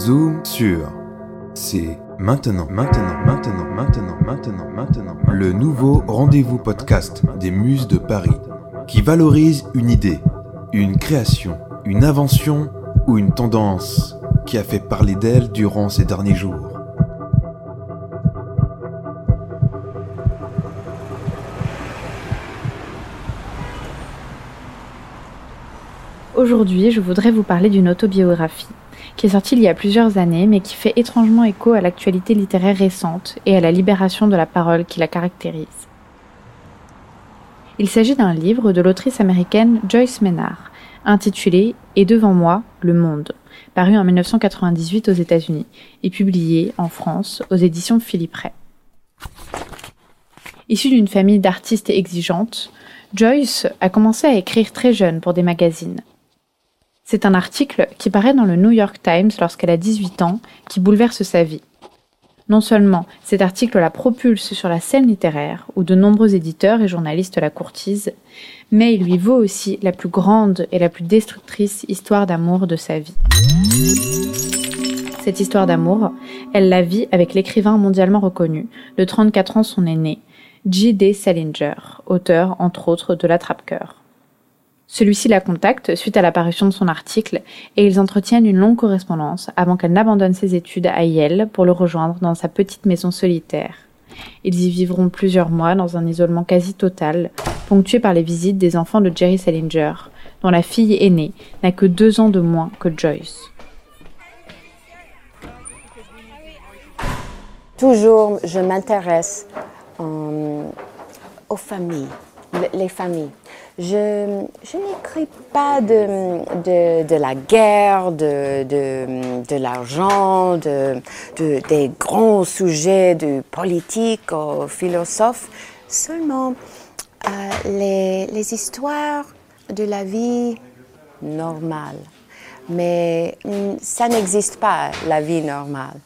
Zoom sur. C'est maintenant, maintenant, maintenant, maintenant, maintenant, maintenant. Le nouveau rendez-vous podcast des Muses de Paris qui valorise une idée, une création, une invention ou une tendance qui a fait parler d'elle durant ces derniers jours. Aujourd'hui, je voudrais vous parler d'une autobiographie qui est sortie il y a plusieurs années mais qui fait étrangement écho à l'actualité littéraire récente et à la libération de la parole qui la caractérise. Il s'agit d'un livre de l'autrice américaine Joyce Maynard, intitulé Et devant moi, le monde, paru en 1998 aux États-Unis et publié en France aux éditions Philippe Ray. Issue d'une famille d'artistes exigeantes, Joyce a commencé à écrire très jeune pour des magazines. C'est un article qui paraît dans le New York Times lorsqu'elle a 18 ans qui bouleverse sa vie. Non seulement cet article la propulse sur la scène littéraire, où de nombreux éditeurs et journalistes la courtisent, mais il lui vaut aussi la plus grande et la plus destructrice histoire d'amour de sa vie. Cette histoire d'amour, elle la vit avec l'écrivain mondialement reconnu, de 34 ans son aîné, J.D. Salinger, auteur entre autres de L'Attrape-Cœur. Celui-ci la contacte suite à l'apparition de son article et ils entretiennent une longue correspondance avant qu'elle n'abandonne ses études à Yale pour le rejoindre dans sa petite maison solitaire. Ils y vivront plusieurs mois dans un isolement quasi total, ponctué par les visites des enfants de Jerry Salinger, dont la fille aînée n'a que deux ans de moins que Joyce. Toujours, je m'intéresse euh, aux familles, les familles. Je, je n'écris pas de, de, de, la guerre, de, de l'argent, de, des grands sujets de politique ou philosophes, seulement euh, les, les histoires de la vie normale. Mais mm, ça n'existe pas, la vie normale.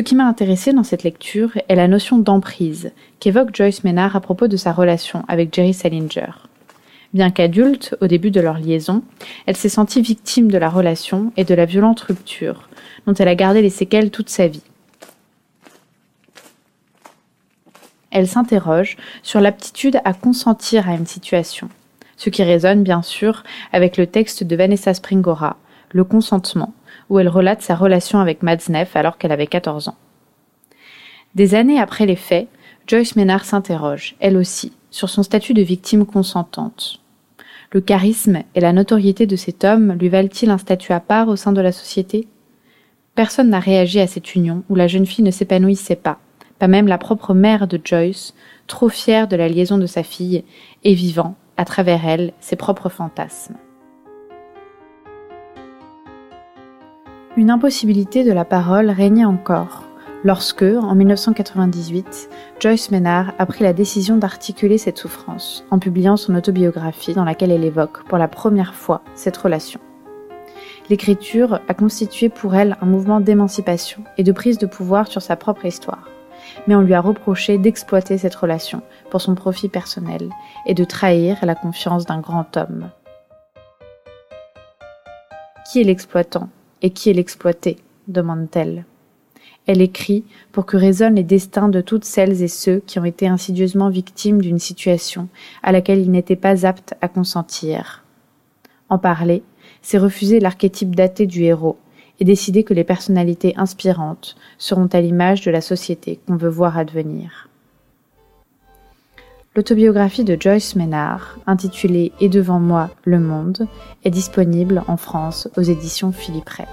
Ce qui m'a intéressé dans cette lecture est la notion d'emprise qu'évoque Joyce Maynard à propos de sa relation avec Jerry Salinger. Bien qu'adulte, au début de leur liaison, elle s'est sentie victime de la relation et de la violente rupture, dont elle a gardé les séquelles toute sa vie. Elle s'interroge sur l'aptitude à consentir à une situation, ce qui résonne bien sûr avec le texte de Vanessa Springora, Le consentement, où elle relate sa relation avec Madsneff alors qu'elle avait 14 ans. Des années après les faits, Joyce Ménard s'interroge, elle aussi, sur son statut de victime consentante. Le charisme et la notoriété de cet homme lui valent-ils un statut à part au sein de la société? Personne n'a réagi à cette union où la jeune fille ne s'épanouissait pas, pas même la propre mère de Joyce, trop fière de la liaison de sa fille et vivant, à travers elle, ses propres fantasmes. Une impossibilité de la parole régnait encore lorsque, en 1998, Joyce Maynard a pris la décision d'articuler cette souffrance en publiant son autobiographie dans laquelle elle évoque pour la première fois cette relation. L'écriture a constitué pour elle un mouvement d'émancipation et de prise de pouvoir sur sa propre histoire, mais on lui a reproché d'exploiter cette relation pour son profit personnel et de trahir la confiance d'un grand homme. Qui est l'exploitant? Et qui est l'exploité demande-t-elle. Elle écrit pour que résonnent les destins de toutes celles et ceux qui ont été insidieusement victimes d'une situation à laquelle ils n'étaient pas aptes à consentir. En parler, c'est refuser l'archétype daté du héros et décider que les personnalités inspirantes seront à l'image de la société qu'on veut voir advenir. L'autobiographie de Joyce Maynard, intitulée Et devant moi, le monde, est disponible en France aux éditions Philippe Ray.